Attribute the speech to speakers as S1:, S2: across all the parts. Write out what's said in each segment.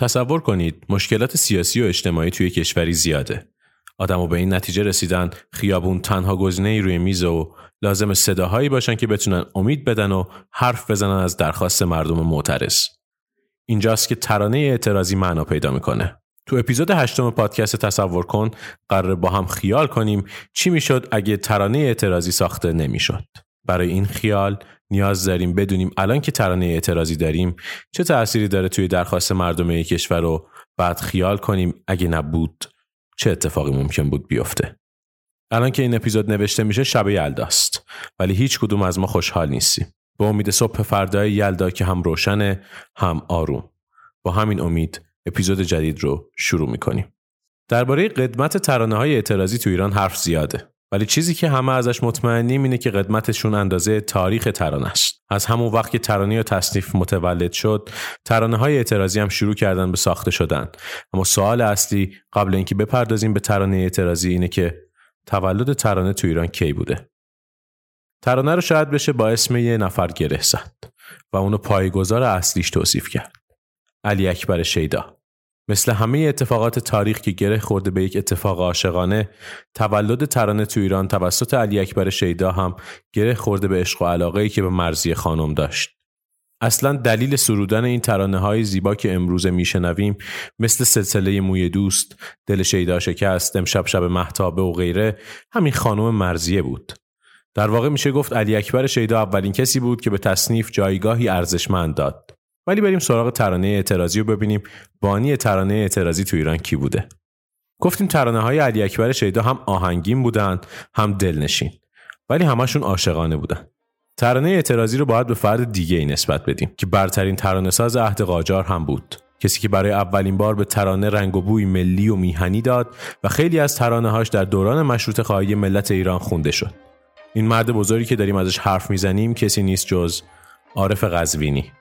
S1: تصور کنید مشکلات سیاسی و اجتماعی توی کشوری زیاده. آدمو به این نتیجه رسیدن خیابون تنها گزینه روی میز و لازم صداهایی باشن که بتونن امید بدن و حرف بزنن از درخواست مردم معترض. اینجاست که ترانه اعتراضی معنا پیدا می‌کنه. تو اپیزود هشتم پادکست تصور کن قرار با هم خیال کنیم چی می‌شد اگه ترانه اعتراضی ساخته نمی‌شد. برای این خیال نیاز داریم بدونیم الان که ترانه اعتراضی داریم چه تأثیری داره توی درخواست مردم کشور رو بعد خیال کنیم اگه نبود چه اتفاقی ممکن بود بیفته. الان که این اپیزود نوشته میشه شب یلداست ولی هیچ کدوم از ما خوشحال نیستیم. به امید صبح فردای یلدا که هم روشنه هم آروم. با همین امید اپیزود جدید رو شروع می‌کنیم. درباره قدمت ترانه های اعتراضی تو ایران حرف زیاده. ولی چیزی که همه ازش مطمئنیم اینه که قدمتشون اندازه تاریخ ترانه است. از همون وقت که ترانه و تصنیف متولد شد، ترانه های اعتراضی هم شروع کردن به ساخته شدن. اما سوال اصلی قبل اینکه بپردازیم به ترانه اعتراضی اینه که تولد ترانه تو ایران کی بوده؟ ترانه رو شاید بشه با اسم یه نفر گره زد و اونو پایگزار اصلیش توصیف کرد. علی اکبر شیدا مثل همه اتفاقات تاریخ که گره خورده به یک اتفاق عاشقانه تولد ترانه تو ایران توسط علی اکبر شیدا هم گره خورده به عشق و علاقه ای که به مرزی خانم داشت اصلا دلیل سرودن این ترانه های زیبا که امروز میشنویم مثل سلسله موی دوست، دل شیدا شکست، امشب شب محتابه و غیره همین خانم مرزیه بود. در واقع میشه گفت علی اکبر شیدا اولین کسی بود که به تصنیف جایگاهی ارزشمند داد. ولی بریم سراغ ترانه اعتراضی رو ببینیم. بانی ترانه اعتراضی تو ایران کی بوده؟ گفتیم ترانه های علی اکبر شیدا هم آهنگین بودن هم دلنشین. ولی همشون عاشقانه بودن. ترانه اعتراضی رو باید به فرد دیگه ای نسبت بدیم که برترین ترانه ساز عهد قاجار هم بود. کسی که برای اولین بار به ترانه رنگ و بوی ملی و میهنی داد و خیلی از ترانه هاش در دوران مشروط خواهی ملت ایران خونده شد. این مرد بزرگی که داریم ازش حرف می‌زنیم کسی نیست جز عارف قزوینی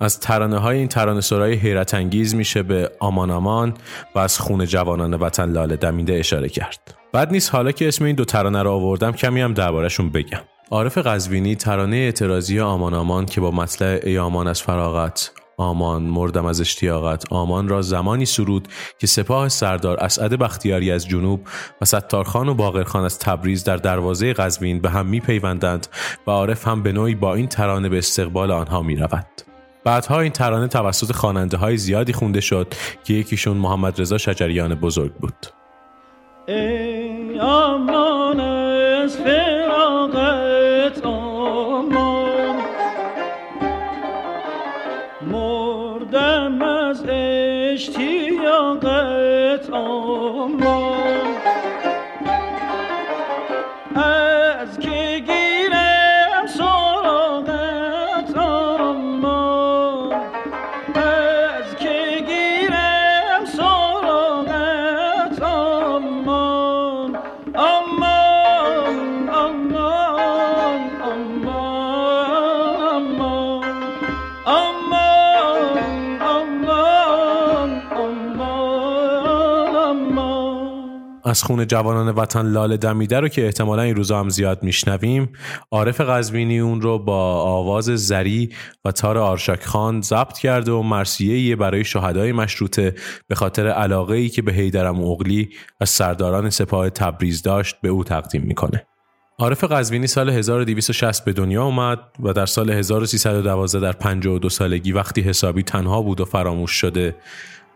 S1: از ترانه های این ترانه سرای حیرت انگیز میشه به آمان آمان و از خون جوانان وطن لاله دمیده اشاره کرد. بعد نیست حالا که اسم این دو ترانه رو آوردم کمی هم دربارهشون بگم. عارف قزوینی ترانه اعتراضی آمان آمان که با مطلع ای آمان از فراغت آمان مردم از اشتیاقت آمان را زمانی سرود که سپاه سردار اسعد بختیاری از جنوب و ستارخان و باقرخان از تبریز در دروازه قزوین به هم میپیوندند و عارف هم به نوعی با این ترانه به استقبال آنها می‌رود بعدها این ترانه توسط خواننده های زیادی خونده شد که یکیشون محمد رضا شجریان بزرگ بود. ای از خون جوانان وطن لاله دمیده رو که احتمالا این روزا هم زیاد میشنویم عارف قزوینی اون رو با آواز زری و تار آرشک خان ضبط کرده و مرسیه برای شهدای مشروطه به خاطر علاقه ای که به حیدرم اغلی و سرداران سپاه تبریز داشت به او تقدیم می‌کنه. عارف قزوینی سال 1260 به دنیا اومد و در سال 1312 در 52 سالگی وقتی حسابی تنها بود و فراموش شده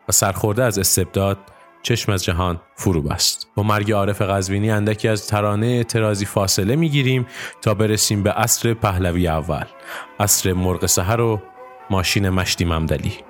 S1: و سرخورده از استبداد چشم از جهان فرو بست. با مرگ عارف قزوینی اندکی از ترانه اعتراضی فاصله می‌گیریم تا برسیم به عصر پهلوی اول. عصر مرغ سحر و ماشین مشتی ممدلی.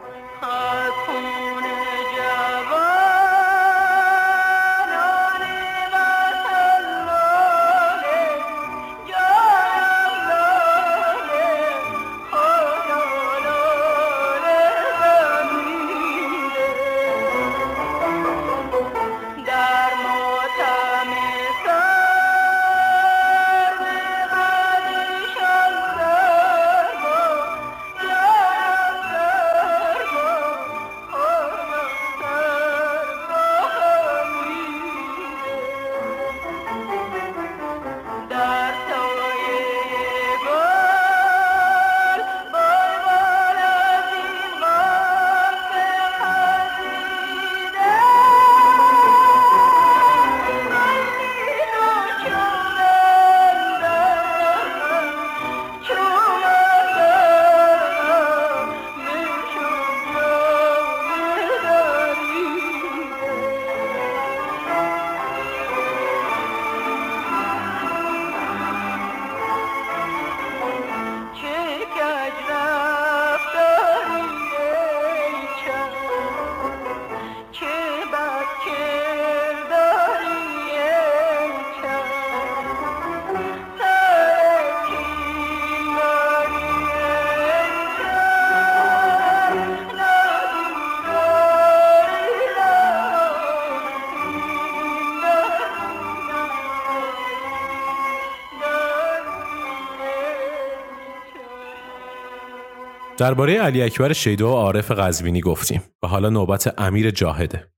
S1: درباره علی اکبر شیدا و عارف قزوینی گفتیم و حالا نوبت امیر جاهده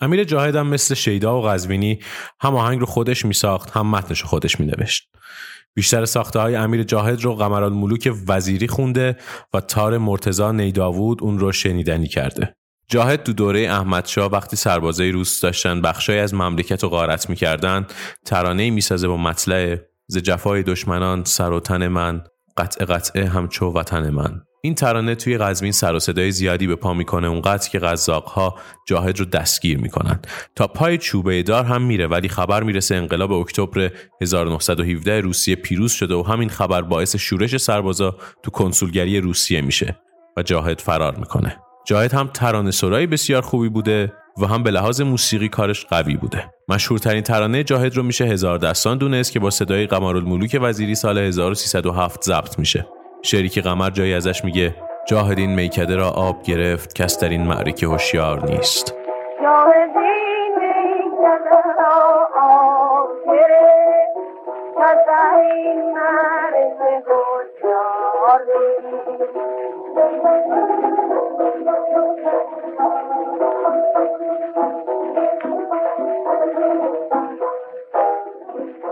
S1: امیر جاهد هم مثل شیدا و قزوینی هم آهنگ رو خودش می ساخت هم متنش رو خودش می نوشت. بیشتر ساخته های امیر جاهد رو قمرال ملوک وزیری خونده و تار مرتزا نیداوود اون رو شنیدنی کرده. جاهد دو دوره احمدشاه وقتی سربازای روس داشتن بخشای از مملکت رو غارت می‌کردن ترانه می‌سازه با مطلع ز جفای دشمنان سر و تن من قطع قطعه همچو وطن من این ترانه توی قزوین سر و صدای زیادی به پا می‌کنه اونقدر که ها جاهد رو دستگیر می‌کنن. تا پای چوبه دار هم میره ولی خبر می‌رسه انقلاب اکتبر 1917 روسیه پیروز شده و همین خبر باعث شورش سربازا تو کنسولگری روسیه میشه و جاهد فرار می‌کنه. جاهد هم ترانه سرایی بسیار خوبی بوده و هم به لحاظ موسیقی کارش قوی بوده. مشهورترین ترانه جاهد رو میشه هزار دستان دونست که با صدای قمرالملوک وزیری سال 1307 ضبط میشه. شعری که قمر جایی ازش میگه جاهد این میکده را آب گرفت کس در این معرکه هوشیار نیست.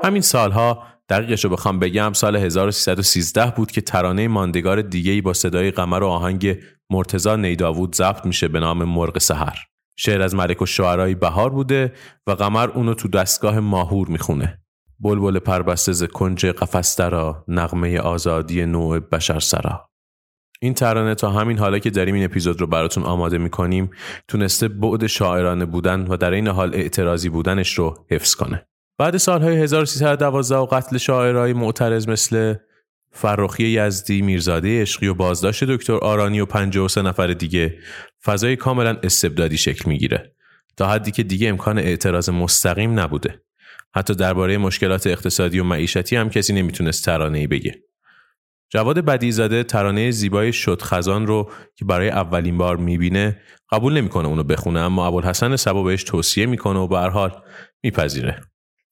S1: همین سالها دقیقش رو بخوام بگم سال 1313 بود که ترانه ماندگار دیگه با صدای قمر و آهنگ مرتزا نیداوود ضبط میشه به نام مرغ سحر. شعر از ملک و شعرهای بهار بوده و قمر اونو تو دستگاه ماهور می‌خونه. بلبل پربسته ز کنج قفس را نغمه آزادی نوع بشر سرا. این ترانه تا همین حالا که داریم این اپیزود رو براتون آماده می‌کنیم تونسته بعد شاعرانه بودن و در این حال اعتراضی بودنش رو حفظ کنه. بعد سالهای 1312 و قتل شاعرای معترض مثل فرخی یزدی، میرزاده عشقی و بازداشت دکتر آرانی و 53 نفر دیگه فضای کاملا استبدادی شکل می‌گیره. تا حدی که دیگه امکان اعتراض مستقیم نبوده. حتی درباره مشکلات اقتصادی و معیشتی هم کسی نمی‌تونست ترانه ای بگه. جواد بدیزاده ترانه زیبای شد خزان رو که برای اولین بار می‌بینه قبول نمی‌کنه اونو بخونه اما ابوالحسن سبا بهش توصیه می‌کنه و به هر حال میپذیره.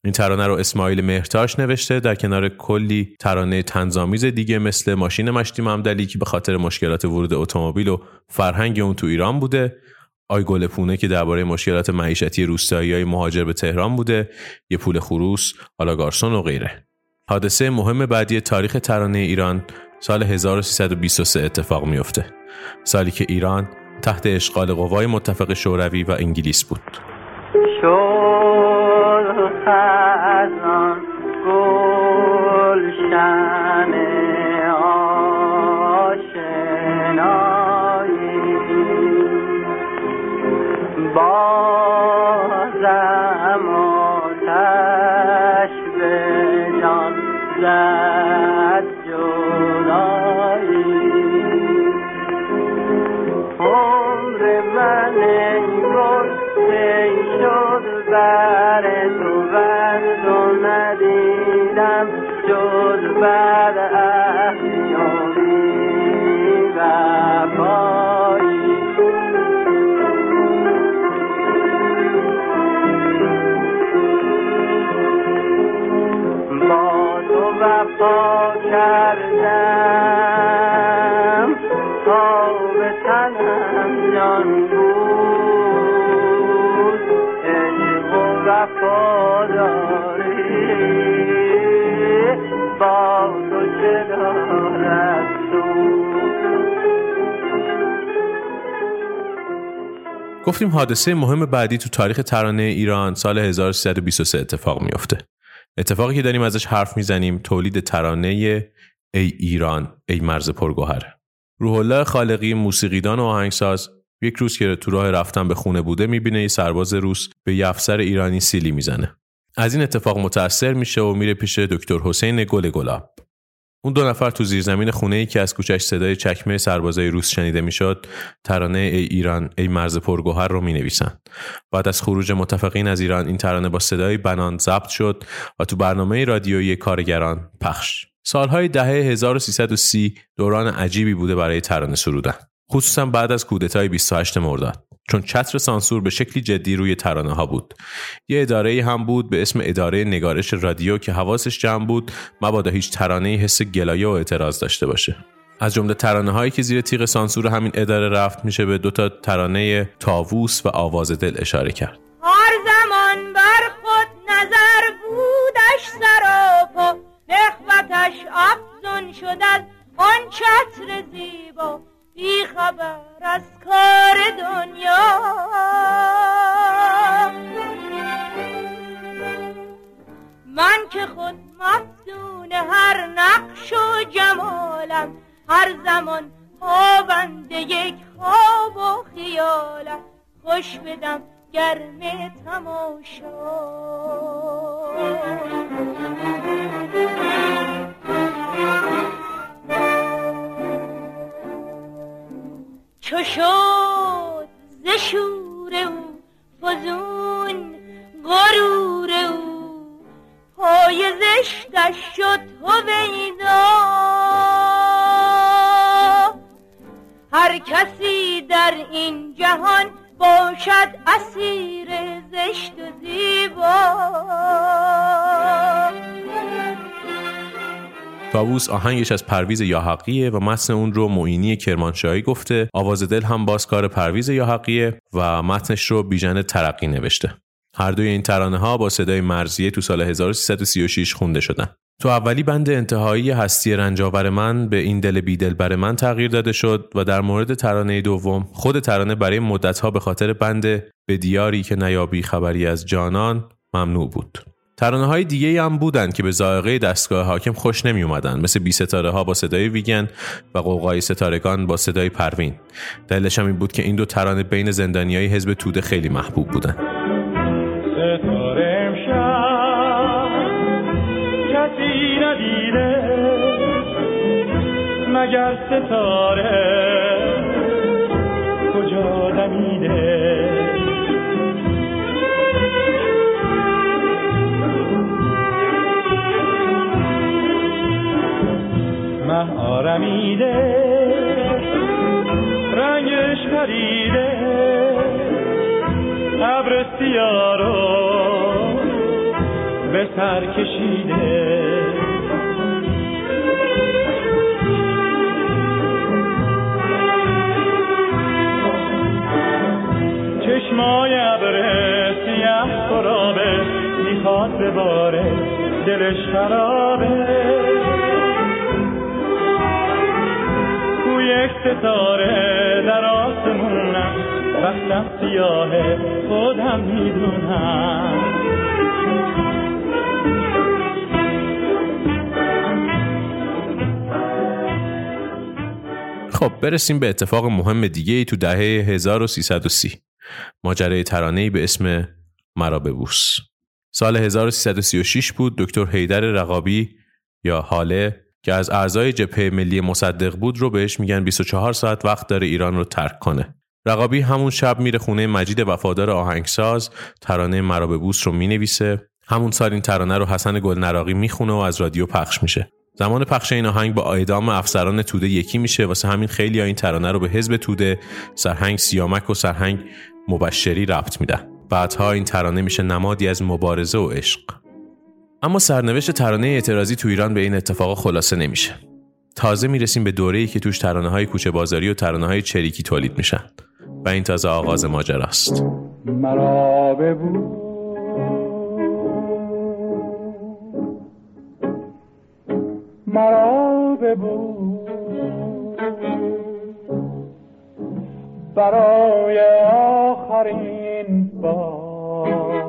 S1: این ترانه رو اسماعیل مهرتاش نوشته. در کنار کلی ترانه تنظامیز دیگه مثل ماشین مشتی ممدلی که به خاطر مشکلات ورود اتومبیل و فرهنگ اون تو ایران بوده. آی گل پونه که درباره مشکلات معیشتی روستایی های مهاجر به تهران بوده. یه پول خروس حالا گارسون و غیره. حادثه مهم بعدی تاریخ ترانه ایران سال 1323 اتفاق میافته سالی که ایران تحت اشغال قوای متفق شوروی و انگلیس بود. خزان گلشن آشنایی. بازم گفتیم حادثه مهم بعدی تو تاریخ ترانه ایران سال 1323 اتفاق میافته. اتفاقی که داریم ازش حرف می‌زنیم تولید ترانه ای ایران ای مرز پرگوهر. روح الله خالقی موسیقیدان و آهنگساز یک روز که تو راه رفتن به خونه بوده می‌بینه یه سرباز روس به یه افسر ایرانی سیلی می‌زنه. از این اتفاق متأثر میشه و میره پیش دکتر حسین گل گلاب. اون دو نفر تو زیرزمین خونه ای که از کوچش صدای چکمه سربازای روس شنیده می‌شد. ترانه ای ایران ای مرز پرگوهر رو می نویسن. بعد از خروج متفقین از ایران این ترانه با صدای بنان ضبط شد و تو برنامه رادیویی کارگران پخش. سالهای دهه 1330 دوران عجیبی بوده برای ترانه سرودن. خصوصا بعد از کودتای 28 مرداد چون چتر سانسور به شکلی جدی روی ترانه ها بود. یه اداره هم بود به اسم اداره نگارش رادیو که حواسش جمع بود مبادا هیچ ترانه حس گلایه و اعتراض داشته باشه. از جمله ترانه هایی که زیر تیغ سانسور همین اداره رفت میشه به دوتا ترانه تاووس و آواز دل اشاره کرد.
S2: هر زمان بر خود نظر بودش سراپا نخوتش افزون شد از آن چتر زیبا. بی خبر از کار دنیا. من که خود مفتون هر نقش و جمالم هر زمان پابند یک خواب و خیالم. خوش بدم گرم تماشا. چو شد ز
S1: تابوس آهنگش از پرویز یاحقیه و متن اون رو معینی کرمانشاهی گفته. آواز دل هم باز کار پرویز یاحقیه و متنش رو بیژن ترقی نوشته. هر دوی این ترانه ها با صدای مرزیه تو سال 1336 خونده شدن. تو اولی بند انتهایی هستی رنجاور من به این دل بیدل بر من تغییر داده شد و در مورد ترانه دوم خود ترانه برای مدتها به خاطر بند به دیاری که نیابی خبری از جانان ممنوع بود. ترانه های دیگه هم بودن که به ذائقه دستگاه حاکم خوش نمی اومدن مثل بی ستاره ها با صدای ویگن و قوقای ستارگان با صدای پروین. دلش هم این بود که این دو ترانه بین زندانی های حزب توده خیلی محبوب بودن.
S3: مگر ستاره کجا دمیده؟ آرمیده رنگش پریده. ابر سیارو به سر کشیده. چشمای ابر سیاه خرابه می‌خواد بباره. دلش خرابه. وقتم سیاهه خودم می‌دونم.
S1: خب برسیم به اتفاق مهم دیگه ای تو دهه 1330 ماجرای ترانه‌ای به اسم مرا ببوس. سال 1336 بود دکتر حیدر رقابی یا حاله که از اعضای جبهه ملی مصدق بود رو بهش میگن 24 ساعت وقت داره ایران رو ترک کنه. رقابی همون شب میره خونه مجید وفادار آهنگساز ترانه مرا به بوس رو می‌نویسه. همون سال این ترانه رو حسن گلنراقی می‌خونه و از رادیو پخش میشه. زمان پخش این آهنگ با اعدام افسران توده یکی میشه. واسه همین خیلی ها این ترانه رو به حزب توده سرهنگ سیامک و سرهنگ مبشری ربط میدن. بعدها این ترانه میشه نمادی از مبارزه و عشق. اما سرنوشت ترانه اعتراضی تو ایران به این اتفاق خلاصه نمیشه. تازه می‌رسیم به دوره‌ای که توش ترانه های کوچه بازاری و ترانه های چریکی تولید میشن. و این تازه آغاز ماجراست.
S3: مرا ببو. مرا ببو. برای آخرین بار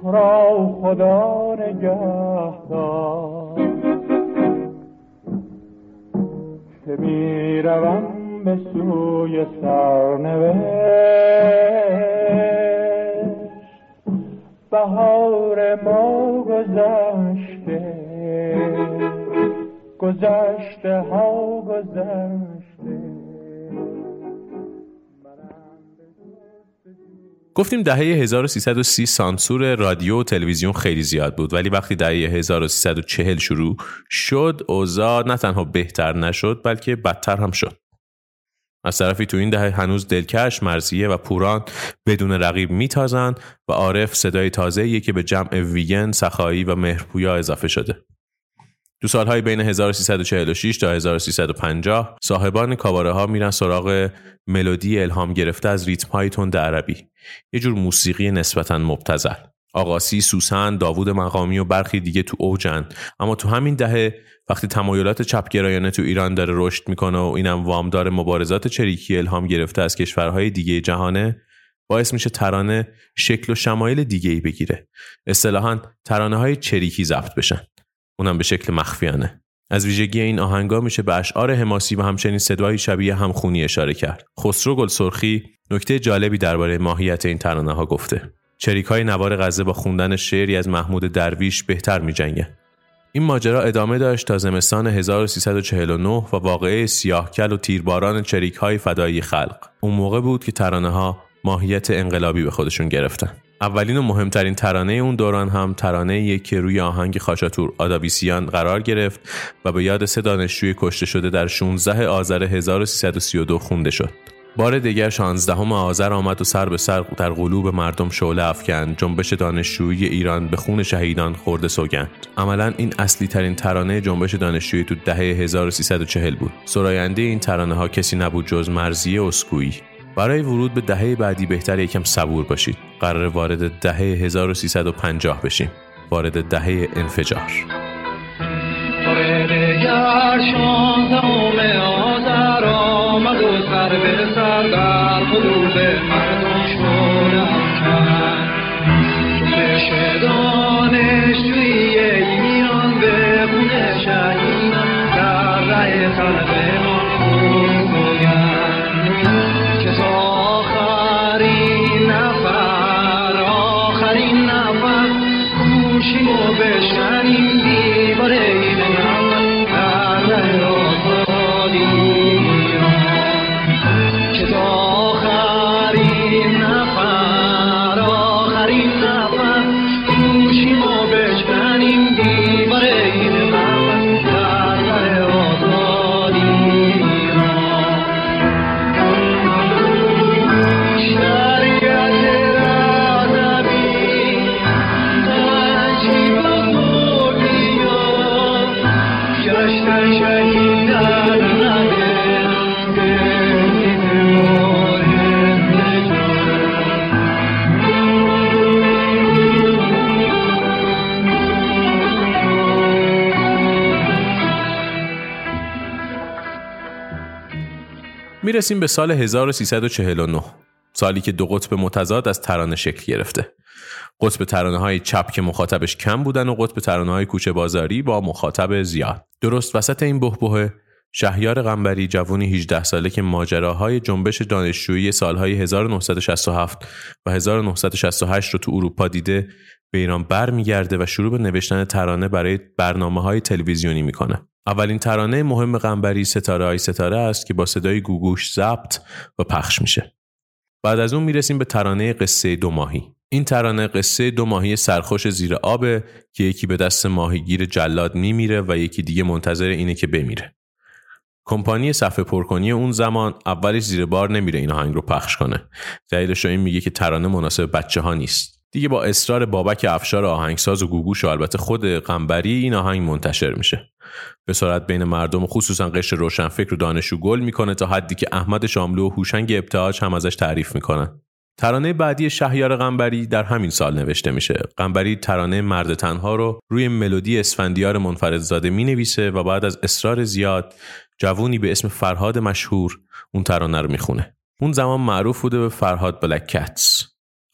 S3: تو را خدا نگهدار. که می روم به سوی سرنوشت. بهار ما گذشته گذشته ها گذشته.
S1: گفتیم دهه 1330 سانسور رادیو و تلویزیون خیلی زیاد بود ولی وقتی دهه 1340 شروع شد اوضاع نه تنها بهتر نشد بلکه بدتر هم شد از طرفی تو این دهه هنوز دلکش مرزیه و پوران بدون رقیب میتازن و عارف صدای تازه‌ایه که به جمع ویگن، سخایی و مهرپویا اضافه شده. دو سالهای بین 1346 تا 1350 صاحبان کاباره ها میرن سراغ ملودی الهام گرفته از ریتم های تند عربی. یه جور موسیقی نسبتا مبتذل. آقاسی، سوسن، داوود مقامی و برخی دیگه تو اوجن. اما تو همین دهه وقتی تمایلات چپگرایانه تو ایران داره رشد می‌کنه و اینم وامدار مبارزات چریکی الهام گرفته از کشورهای دیگه جهانه باعث میشه ترانه شکل و شمایل دیگه ای بگیره. اصطلاحا ترانه های چریکی ضبط بشن. اونم به شکل مخفیانه از ویژگی این آهنگا میشه به اشعار حماسی و همچنین صدایی شبیه همخونی اشاره کرد خسرو گل سرخی نکته جالبی درباره ماهیت این ترانه ها گفته چریک های نوار غزه با خوندن شعری از محمود درویش بهتر می این ماجرا ادامه داشت تا زمستان 1349 و واقعه سیاهکل و تیرباران چریک های فدایی خلق. اون موقع بود که ترانه ها ماهیت انقلابی به خودشون گرفتن. اولین و مهمترین ترانه اون دوران هم ترانه که روی آهنگ خاشاتور آدابیسیان قرار گرفت و به یاد سه دانشجوی کشته شده در 16 آذر 1332 خونده شد. بار دیگر 16 آذر آمد و سر به سر در قلوب مردم شعله افکند. جنبش دانشجویی ایران به خون شهیدان خورده سوگند. عملا این اصلی ترین ترانه جنبش دانشجویی تو دهه 1340 بود. سراینده این ترانه ها کسی نبود جز مرزی اسکویی. برای ورود به دهه بعدی بهتر یکم صبور باشید. قرار وارد دهه 1350 بشیم. وارد دهه انفجار. آمد و سر به می‌رسیم به سال 1349 سالی که دو قطب متضاد از ترانه شکل گرفته قطب ترانه های چپ که مخاطبش کم بودن و قطب ترانه های کوچه بازاری با مخاطب زیاد درست وسط این بهبهه شهیار غنبری جوونی 18 ساله که ماجراهای جنبش دانشجویی سالهای 1967 و 1968 رو تو اروپا دیده به ایران برمیگرده و شروع به نوشتن ترانه برای برنامه های تلویزیونی می‌کنه. اولین ترانه مهم قنبری ستاره های ستاره است که با صدای گوگوش ضبط و پخش میشه. بعد از اون می‌رسیم به ترانه قصه دو ماهی. این ترانه قصه دو ماهی سرخوش زیر آبه که یکی به دست ماهیگیر جلاد میمیره و یکی دیگه منتظر اینه که بمیره. کمپانی صفحه پرکنی اون زمان اولش زیر بار نمیره این آهنگ رو پخش کنه. دلیلش این میگه که ترانه مناسب بچه ها نیست. دیگه با اصرار بابک افشار آهنگساز و گوگوش و البته خود قنبری این آهنگ منتشر میشه به سرعت بین مردم خصوصا قشر روشنفکر و دانشجو گل می‌کنه تا حدی که احمد شاملو و هوشنگ ابتهاج هم ازش تعریف می‌کنن ترانه بعدی شهیار قنبری در همین سال نوشته میشه. قنبری ترانه مرد تنها رو روی ملودی اسفندیار منفردزاده می نویسه و بعد از اصرار زیاد جوونی به اسم فرهاد مشهور اون ترانه رو می‌خونه. اون زمان معروف بوده به فرهاد بلک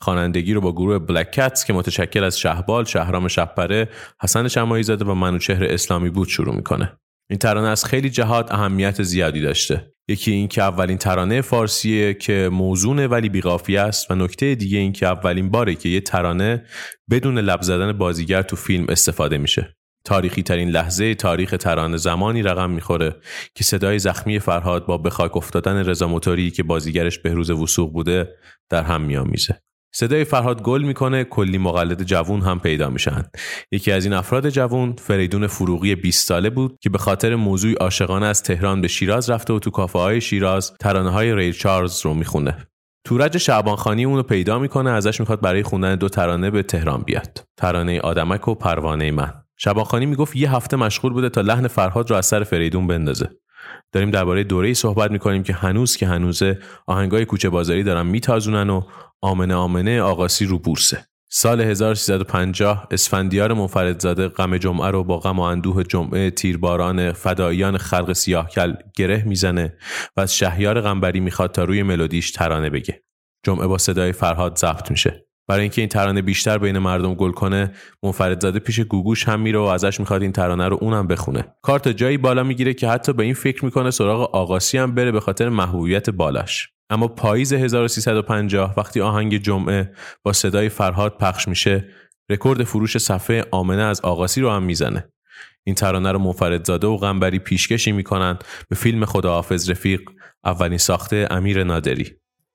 S1: خوانندگی رو با گروه بلک کتس که متشکل از شهبال، شهرام شبپره، حسن شمایی زاده و منوچهر اسلامی بود شروع می‌کنه. این ترانه از خیلی جهات اهمیت زیادی داشته. یکی این که اولین ترانه فارسیه که موزونه ولی بیقافی است و نکته دیگه این که اولین باره که یه ترانه بدون لب زدن بازیگر تو فیلم استفاده میشه. تاریخی ترین لحظه تاریخ ترانه زمانی رقم می‌خوره که صدای زخمی فرهاد با بخاک افتادن رضا موتوری که بازیگرش بهروز وسوق بوده در هم میامیزه. صدای فرهاد گل می‌کنه کلی مقلد جوون هم پیدا میشن. یکی از این افراد جوون فریدون فروغی 20 ساله بود که به خاطر موضوع عاشقانه از تهران به شیراز رفته و تو کافه های شیراز ترانه های ری چارلز رو می‌خونه. تورج شعبانخانی اونو پیدا می‌کنه ازش می‌خواد برای خوندن دو ترانه به تهران بیاد. ترانه آدمک و پروانه من. شبانخانی می‌گفت یه هفته مشغول بوده تا لحن فرهاد رو از سر فریدون بندازه. داریم درباره دوره صحبت می‌کنیم که هنوز که هنوزه آهنگای کوچه بازاری دارن میتازونن و آمنه آمنه آقاسی رو بورسه. سال 1350 اسفندیار منفردزاده غم جمعه رو با غم و اندوه جمعه تیرباران فداییان خلق سیاهکل گره می‌زنه و از شهیار غنبری می‌خواد تا روی ملودیش ترانه بگه. جمعه با صدای فرهاد ضبط میشه. برای اینکه این ترانه بیشتر بین مردم گل کنه منفردزاده پیش گوگوش هم میره و ازش می‌خواد این ترانه رو اونم بخونه. کارت جایی بالا می‌گیره که حتی به این فکر می‌کنه سراغ آقاسی هم بره به خاطر محبوبیت بالاش. اما پاییز 1350 وقتی آهنگ جمعه با صدای فرهاد پخش میشه رکورد فروش صفحه آمنه از آقاسی رو هم می‌زنه. این ترانه رو منفردزاده و غنبری پیشکشی می‌کنن به فیلم خداحافظ رفیق اولین ساخته امیر نادری.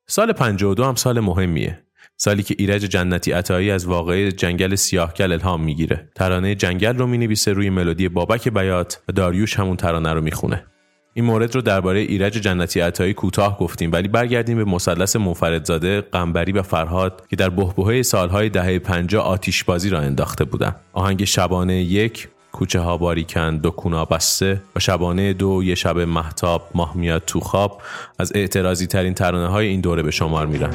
S1: سال 52 هم سال مهمیه. سالی که ایرج جنتی عطایی از واقعه جنگل سیاهکل الهام می‌گیره. ترانه جنگل رو می‌نویسه روی ملودی بابک بیات و داریوش همون ترانه رو می‌خونه. این مورد رو درباره ایرج جنتی عطایی کوتاه گفتیم ولی برگردیم به مثلث منفردزاده قنبری و فرهاد که در بهبهه سالهای دهه 50 آتیشبازی را انداخته بودند. آهنگ شبانه یک کوچه ها باریکن دو کونا بسته و شبانه دو یه شب محتاب ماه میاد تو خواب از اعتراضی ترین ترانه های این دوره به شمار میرن.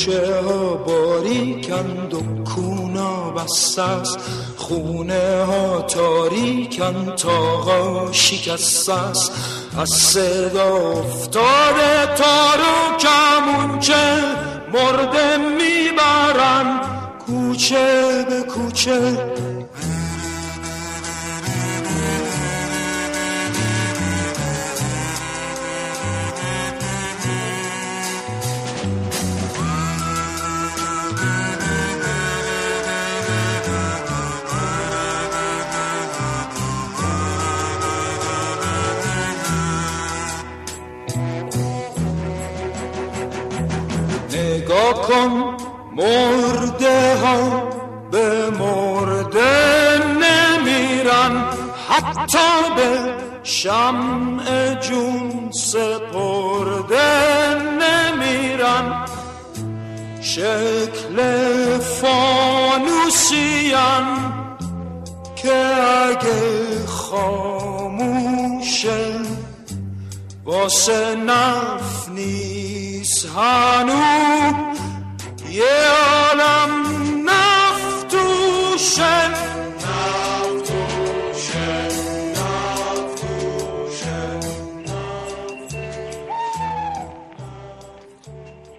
S4: کوچه ها باریکن دو کونا بسته است. خونه ها تاریکن تاقا شکسته است. از صدا افتاده تارو کمونچه مرده می‌برن. کوچه به کوچه کن مرده ها به مرده نمیرن. حتی به شمع جون سپرده نمیرن. شکل فانوسیم که اگه خاموشه واسه نف نیست هنو یه عالم نفتوشه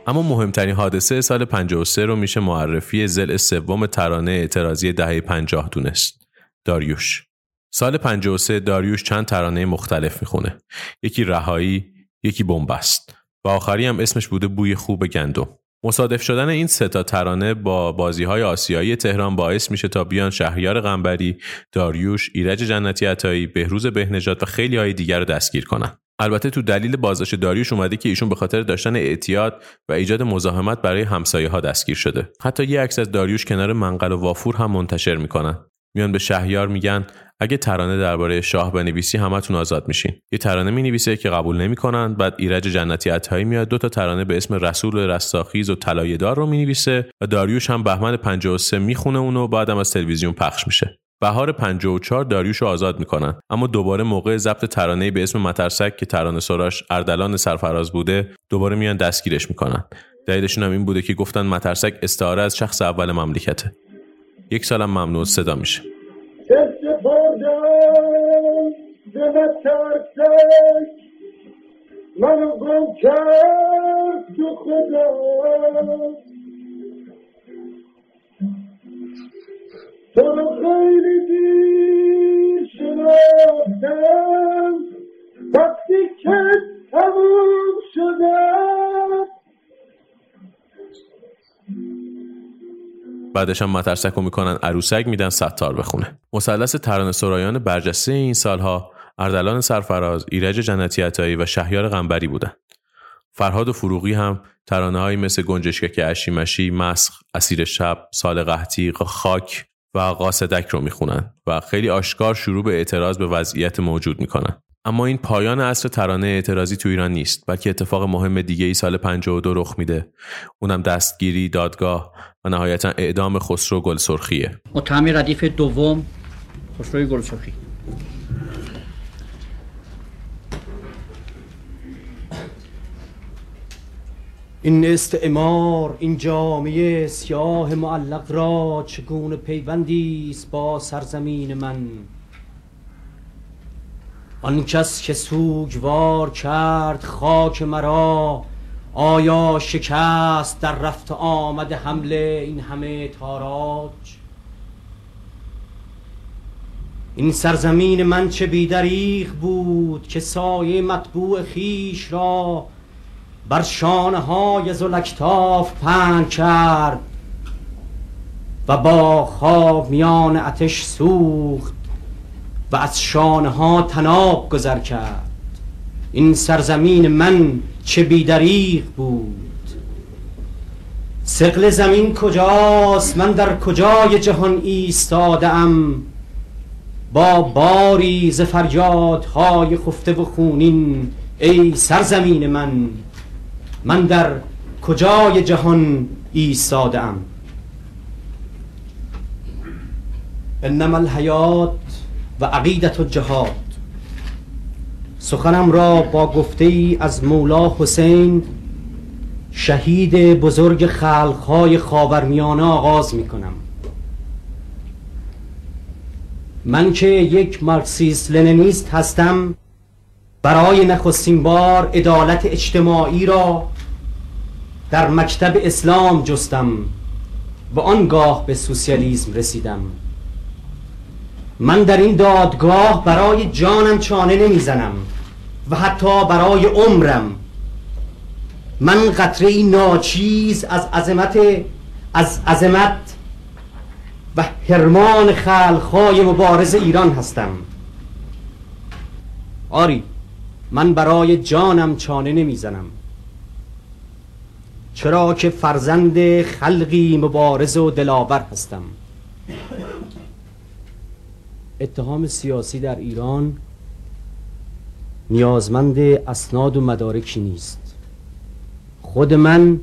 S1: اما مهمترین حادثه سال 53 رو میشه معرفی زل سوم ترانه اعتراضی دهه 50 دونست. داریوش. سال 53 داریوش چند ترانه مختلف می‌خونه. یکی رهایی یکی بنبست. و آخری هم اسمش بوده بوی خوب گندم. مصادف شدن این سه تا ترانه با بازی های آسیایی تهران باعث میشه تا بیان شهریار غنبری، داریوش، ایرج جنتی عطایی، بهروز بهنژاد و خیلی های دیگر رو دستگیر کنن. البته تو دلیل بازداشت داریوش اومده که ایشون به خاطر داشتن اعتیاد و ایجاد مزاحمت برای همسایه ها دستگیر شده. حتی یه عکس از داریوش کنار منقل و وافور هم منتشر می‌کنن. میان به شهریار میگن اگه ترانه درباره شاه بنویسی همتون آزاد میشین. یه ترانه می‌نویسه که قبول نمی‌کنن بعد ایرج جنتی عطایی میاد دو تا ترانه به اسم رسول رستاخیز و طلایه‌دار رو می‌نویسه و داریوش هم بهمن 53 می‌خونه اونو بعدم از تلویزیون پخش میشه. بهار 54 داریوش رو آزاد می‌کنن. اما دوباره موقع ضبط ترانه به اسم مترسک که ترانه سراش اردلان سرفراز بوده دوباره میان دستگیرش می‌کنن. دلیلشون هم این بوده که گفتن مترسک استعاره از شخص اول مملکته. یک سالم ممنوع صدا میشه.
S3: منو گم کرد تو خدا تو رو خیلی دیر شناختم وقتی که تموم شدم
S1: بعدش هم مترسک رو می‌کنن عروسک میدن ستار بخونه. مثلث ترانه سرایان برجسته این سالها اردلان سرفراز ایرج جنتی عطایی و شهیار غنبری بودن. فرهاد و فروغی هم ترانه هایی مثل گنجشکک اشیمشی مسخ اسیر شب سال قحطی خاک و قاصدک رو می‌خونن و خیلی آشکار شروع به اعتراض به وضعیت موجود می‌کنن. اما این پایان عصر ترانه اعتراضی تو ایران نیست بلکه اتفاق مهم دیگه ای سال 52 رخ میده. اونم دستگیری دادگاه. و نهایتا اعدام خسرو گل سرخیه
S5: متهم ردیف دوم خسروی گلسرخی. این استعمار این جامعه سیاه معلق را چگونه پیوندی است با سرزمین من؟ آن کس که سوگوار کرد خاک مرا آیا شکست در رفت آمد حمله این همه تاراج؟ این سرزمین من چه بیدریغ بود که سایه مطبوع خیش را بر شانه های زلکتاف پهن کرد و با خواب میان اتش سوخت و از شانه ها تناب گذر کرد. این سرزمین من چه بیدریغ بود. سقل زمین کجاست؟ من در کجای جهان ایستاده ام با باری ز فریادهای خفته و خونین ای سرزمین من من در کجای جهان ایستاده ام انما الحیات و عقیدت و جهاد سخنم را با گفته ای از مولا حسین شهید بزرگ خلقهای خاورمیانه آغاز می کنم من که یک مارکسیست لنینیست هستم برای نخستین بار عدالت اجتماعی را در مکتب اسلام جستم و آنگاه به سوسیالیسم رسیدم. من در این دادگاه برای جانم چانه نمی‌زنم و حتی برای عمرم. من قطره ناچیز از عظمت از عظمت و حرمان خلقهای مبارز ایران هستم. آری من برای جانم چانه نمی‌زنم. چرا که فرزند خلقی مبارز و دلاور هستم. اتهام سیاسی در ایران نیازمند اسناد و مدارکی نیست. خود من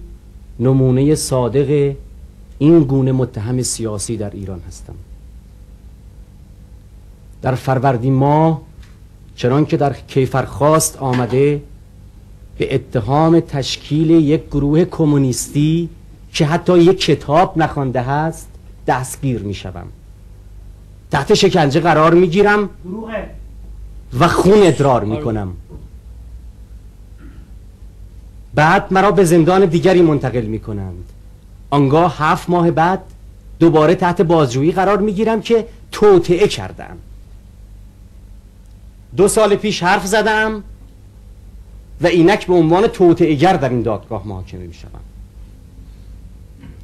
S5: نمونه صادق این گونه متهم سیاسی در ایران هستم. در فروردین ماه چنان که در کیفرخواست آمده به اتهام تشکیل یک گروه کمونیستی که حتی یک کتاب نخوانده هست دستگیر می شوم تحت شکنجه قرار می گیرم و خون ادرار می کنم بعد مرا به زندان دیگری منتقل می کنند آنگاه هفت ماه بعد دوباره تحت بازجویی قرار می گیرم که توطعه کردم. دو سال پیش حرف زدم و اینک به عنوان توطعه‌گر در این دادگاه محاکمه می شدم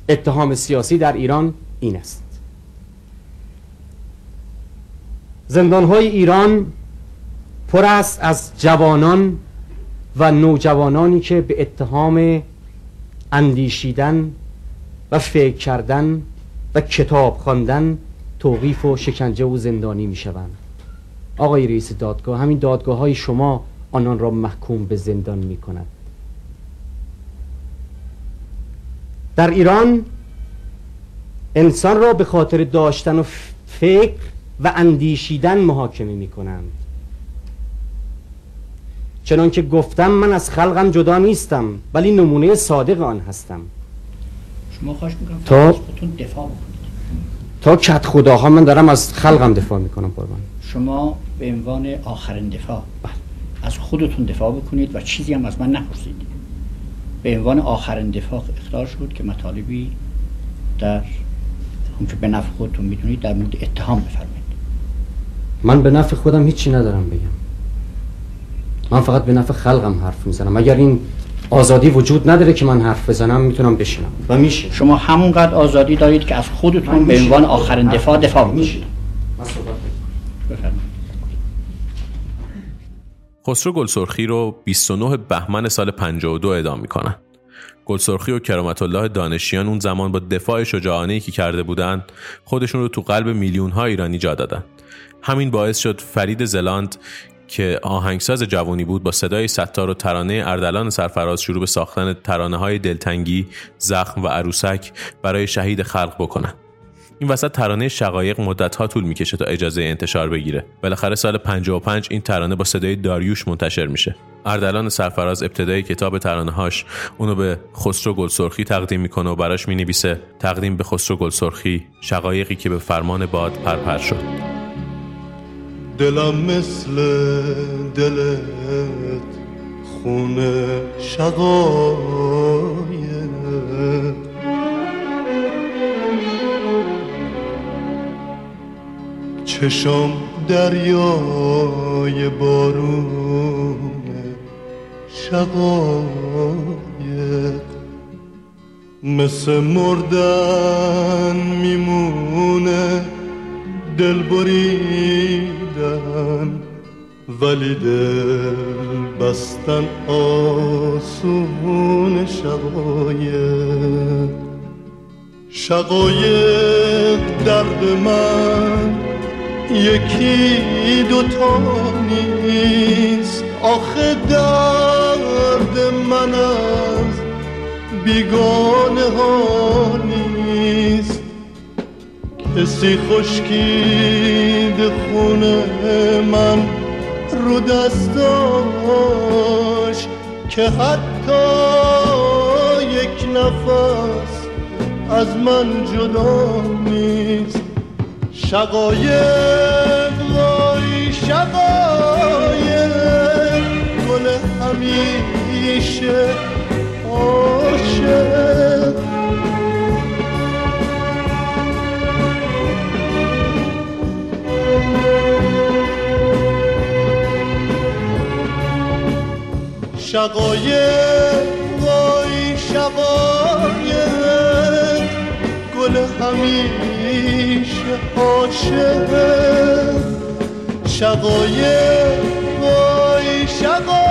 S5: اتهام سیاسی در ایران این است. زندانهای ایران پر است از جوانان و نوجوانانی که به اتهام اندیشیدن و فکر کردن و کتاب خواندن توقیف و شکنجه و زندانی می شوند آقای رئیس دادگاه همین دادگاه های شما آنان را محکوم به زندان می کند در ایران انسان را به خاطر داشتن و فکر و اندیشیدن محاکمه می کنند چنان که گفتم من از خلقم جدا نیستم ولی نمونه صادق آن هستم.
S6: شما خواهش می‌کنم
S5: تا-
S6: خودتون دفاع بکنید.
S5: تا کت خداها من دارم از خلقم دفاع می‌کنم قربان.
S6: شما به عنوان آخرین دفاع از خودتون دفاع بکنید و چیزی هم از من نپرسید. به عنوان آخرین دفاع اختار شد که مطالبی در که به نفع خودتون می‌دونید در مورد اتهام بفرمایید.
S5: من به نفع خودم هیچی ندارم بگم. من فقط به نفع خلقم حرف می‌زنم. اگر این آزادی وجود نداره که من حرف بزنم می‌تونم بشینم. و میشه.
S6: شما همونقدر آزادی دارید که از خودتون به عنوان آخرین دفاع دفاع. بفرمایید.
S1: خسرو گلسرخی رو 29 بهمن سال 52 اعدام می‌کنن. گلسرخی و کرامت الله دانشیان اون زمان با دفاع شجاعانه که کرده بودند خودشون رو تو قلب میلیون ها ایرانی جا دادن. همین باعث شد فرید زلاند که آهنگساز جوانی بود با صدای ستار و ترانه اردلان سرفراز شروع به ساختن ترانه های دلتنگی، زخم و عروسک برای شهید خلق بکنن. این وسط ترانه شقایق مدتها طول می‌کشه تا اجازه انتشار بگیره. بالاخره سال 55 این ترانه با صدای داریوش منتشر میشه. اردلان سرفراز ابتدای کتاب ترانه هاش اونو به خسرو گلسرخی تقدیم می‌کنه و براش می‌نویسه تقدیم به خسرو گلسرخی شقایقی که به فرمان باد پرپر شد.
S7: دلم مثل دلت خونه شقایق. چشم دریای بارون شقایق. مثل مردن میمونه دل بریدن ولی دل بستن آسون شقایق. شقایق درد من یکی دوتا نیست. آخه درد من از بیگانه ها نیست کسی خشکید خونه من رو دستاش که حتی یک نفس از من جدا نیست. شقایق وای شقایق گل همیشه عاشق. شقایق وای شقایق گل همیشه عاشق. شقایق وای شقایق.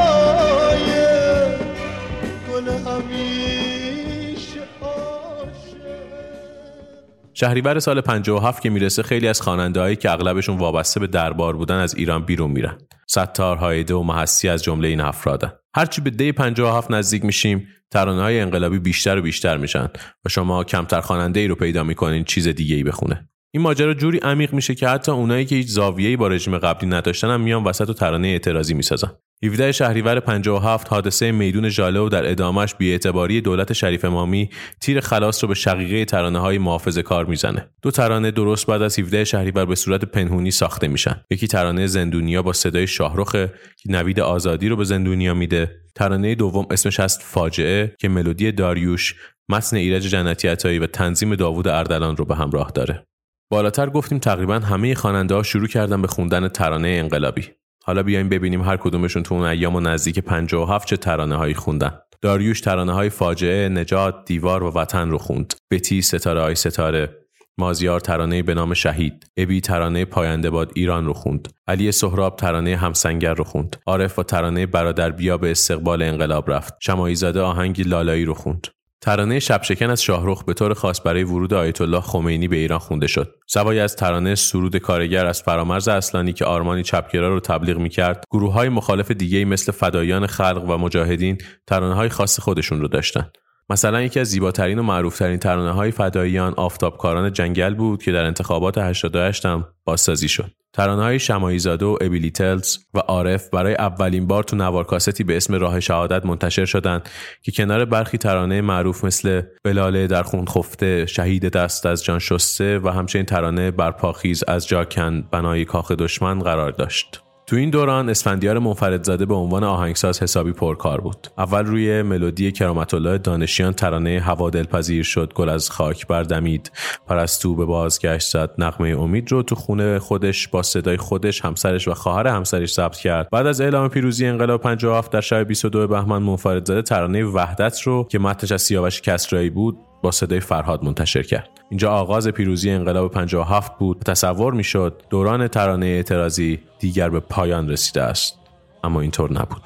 S1: شهریور سال 57 که می‌رسه خیلی از خواننده‌هایی که اغلبشون وابسته به دربار بودن از ایران بیرون میرن. ستار هایده و محسی از جمله این افرادن. هرچی به دی 57 نزدیک میشیم ترانه های انقلابی بیشتر و بیشتر میشن و شما کمتر خواننده ای رو پیدا می‌کنین چیز دیگه ای بخونه. این ماجرا جوری عمیق میشه که حتی اونایی که هیچ زاویه‌ای با رژیم قبلی نداشتن هم میان وسط و ترانه اعتراضی می‌سازن. 17 شهریور 57 حادثه میدون ژاله و در ادامش بیاعتباری دولت شریف امامی تیر خلاص رو به شقیقه ترانه های محافظه کار می‌زنه. دو ترانه درست بعد از 17 شهریور به صورت پنهونی ساخته میشن. یکی ترانه زندونیا با صدای شاهرخ که نوید آزادی رو به زندونیا میده. ترانه دوم اسمش هست فاجعه که ملودی داریوش، متن ایرج جنتی عطایی و تنظیم داوود اردلان رو به همراه داره. بالاتر گفتیم تقریبا همه خواننده ها شروع کردن به خوندن ترانه انقلابی. حالا بیایم ببینیم هر کدومشون تو اون ایام و نزدیک 57 چه ترانه هایی خوندن. داریوش ترانه های فاجعه، نجات، دیوار و وطن رو خوند. بتی ستاره های ستاره، مازیار ترانه به نام شهید، ابی ترانه پاینده باد ایران رو خوند. علی سهراب ترانه همسنگر رو خوند. عارف با ترانه برادر بیا به استقبال انقلاب رفت. شمایی زاده آهنگ لالایی رو خوند. ترانه شبشکن از شاهرخ به طور خاص برای ورود آیت الله خمینی به ایران خونده شد. سوای از ترانه سرود کارگر از فرامرز اصلانی که آرمانی چپگرا رو تبلیغ می‌کرد، گروه های مخالف دیگه مثل فدایان خلق و مجاهدین ترانه های خاص خودشون رو داشتن. مثلا یکی از زیباترین و معروفترین ترانه های فداییان آفتابکاران جنگل بود که در انتخابات 88 هم بازسازی شد. ترانه های شماییزاده و ابیلیتلز و عارف برای اولین بار تو نوار کاستی به اسم راه شهادت منتشر شدند که کنار برخی ترانه معروف مثل بلاله در خون خفته، شهید دست از جان شسته و همچنین ترانه برپاخیز از جاکن بنای کاخ دشمن قرار داشت. تو این دوران اسفندیار منفردزاده به عنوان آهنگساز حسابی پرکار بود. اول روی ملودی کرامت الله دانشیان ترانه هوا دلپذیر شد، گل از خاک بردمید، پرستو به بازگشت زد، نقمه امید رو تو خونه خودش با صدای خودش، همسرش و خواهر همسرش ثبت کرد. بعد از اعلام پیروزی انقلاب 57 در شب 22 بهمن منفردزاده ترانه وحدت رو که متنش از سیاوش کسرایی بود با صدای فرهاد منتشر کرد. اینجا آغاز پیروزی انقلاب 57 بود. تصور می‌شد دوران ترانه اعتراضی دیگر به پایان رسیده است. اما اینطور نبود.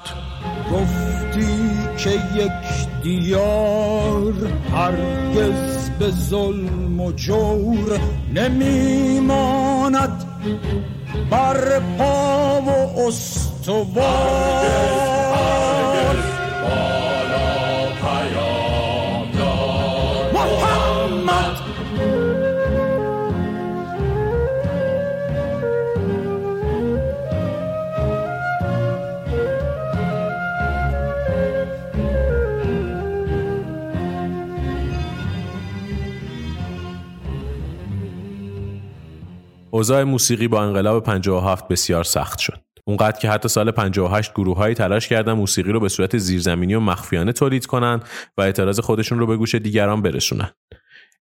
S8: گفتی که یک دیار هرگز به ظلم و جور نمیماند. بر پا و استوار.
S1: اوضاع موسیقی با انقلاب 57 بسیار سخت شد. اونقدر که حتی سال 58 گروههایی تلاش کردن موسیقی رو به صورت زیرزمینی و مخفیانه تولید کنن و اعتراض خودشون رو به گوش دیگران برسونن.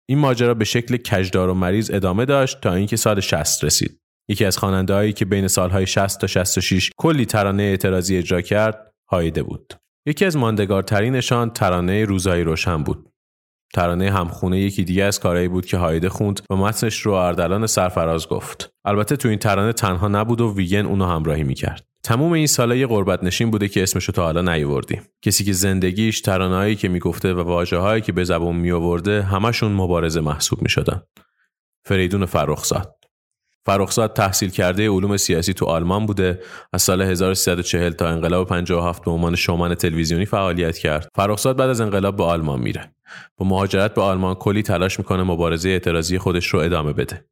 S1: این ماجرا به شکل کجدار و مریض ادامه داشت تا اینکه سال 60 رسید. یکی از خواننده‌هایی که بین سالهای 60 تا 66 کلی ترانه اعتراضی اجرا کرد، هایده بود. یکی از ماندگارترینشان ترانه روزایی روشن بود. ترانه همخونه یکی دیگه از کارهایی بود که هایده خوند و متنش رو اردلان سرفراز گفت. البته تو این ترانه تنها نبود و ویگن اونو همراهی می‌کرد. تموم این سالا یه قربت نشین بوده که اسمشو تا حالا نیوردیم. کسی که زندگیش ترانه‌هایی که می‌گفته و واژه‌هایی که به زبون میآورده همشون مبارزه محسوب می‌شدن. فریدون فرخزاد فرخزاد تحصیل کرده علوم سیاسی تو آلمان بوده. از سال 1340 تا انقلاب 57 به عنوان شومن تلویزیونی فعالیت کرد. فرخزاد بعد از انقلاب به آلمان میره. با مهاجرت به آلمان کلی تلاش می‌کنه مبارزه اعتراضی خودش رو ادامه بده.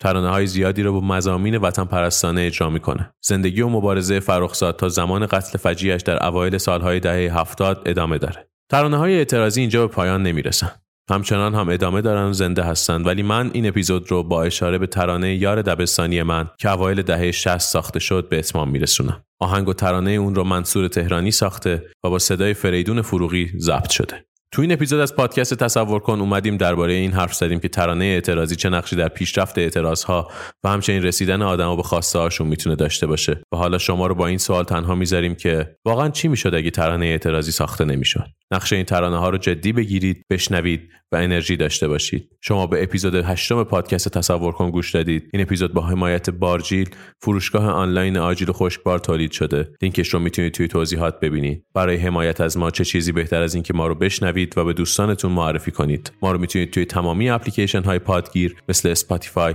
S1: ترانه های زیادی رو با مزامین وطن پرستانه اجرا می‌کنه. زندگی و مبارزه فرخزاد تا زمان قتل فجیعش در اوایل سالهای دهه هفتاد ادامه داره. ترانه های اعتراضی اینجا به پایان نمی‌رسن. همچنان هم ادامه دارن زنده هستند ولی من این اپیزود رو با اشاره به ترانه یار دبستانی من که اوایل دهه 60 ساخته شد به اتمام میرسونم. آهنگ و ترانه اون رو منصور تهرانی ساخته و با صدای فریدون فروغی ضبط شده. تو این اپیزود از پادکست تصور کن اومدیم درباره این حرف زدیم که ترانه اعتراضی چه نقشی در پیشرفت اعتراض ها و همچنین رسیدن آدما به خواسته هاشون می‌تونه داشته باشه. و حالا شما رو با این سوال تنها می‌ذاریم که واقعا چی می‌شد اگه ترانه اعتراضی ساخته نمی‌شد؟ نقش این ترانه ها رو جدی بگیرید بشنوید و انرژی داشته باشید. شما به اپیزود هشتم پادکست تصور کن گوش دادید. این اپیزود با حمایت بارجیل فروشگاه آنلاین آجیل و خشکبار تولید شده. لینکش رو می‌تونید توی توضیحات ببینید. برای حمایت از ما چه چیزی بهتر از اینکه ما رو بشنوید و به دوستانتون معرفی کنید. ما رو می‌تونید توی تمامی اپلیکیشن های پادگیر مثل اسپاتیفای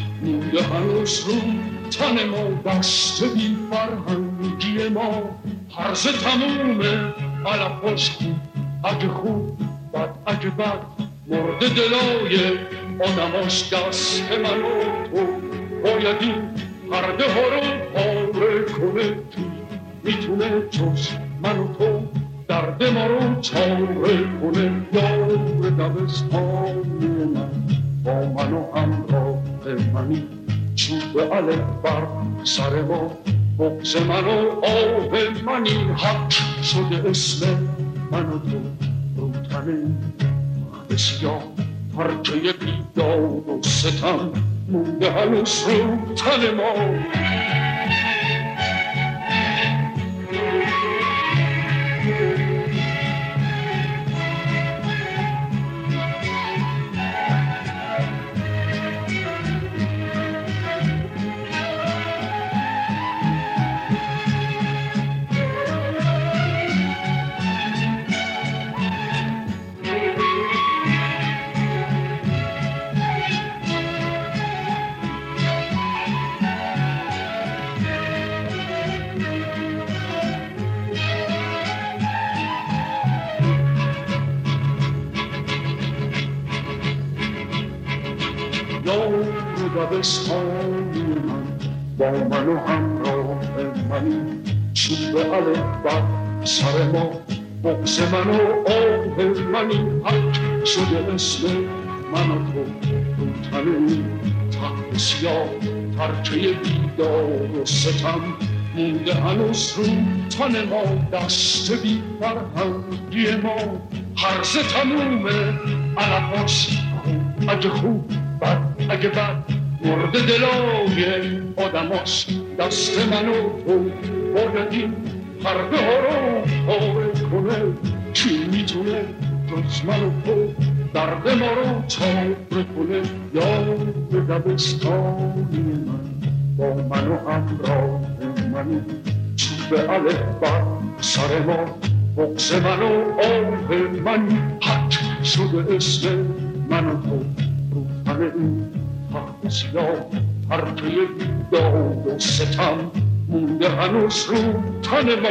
S9: مونده هنوز رو تن ما دست بی فرهنگی ما هرز تمومه علفاش خوب. اگه خوب بد اگه بد مرد دلای آدماش دست من و تو باید این پرده ها رو پاره کنه. کی می‌تونه جز من و تو درد ما رو چاره کنه. یار دبستانی من با من و همراه منی چوب الف بر سر ما بغز من و آه منی حق شده اسم من و تو. رو تنه بسیار پرچه بیداد و ستم مونده هنوز رو تن ما. دبستانی من با من و همراه منی چوب الف بر سر ما بغز من و آه منی حق شده اسم من و تو رو تنه تخت سیاه ترکه بیدار و ستم مونده هنوز رو تن ما دست بی فرهنگی ما هرز تمومه خوب اگه خوب بد اگه بد مرد دلای آدماش دست من و تو باید این پرده ها رو پاره کنه چی می‌تونه جز من و تو درد ما رو چاره کنه یا به دبستانی من با من و همراه منی چوب الف بر سر ما بغز من و آه من حق شده اسم من و تو رو این بسیار پرده داد و ستم مونده هنوز رو تن ما.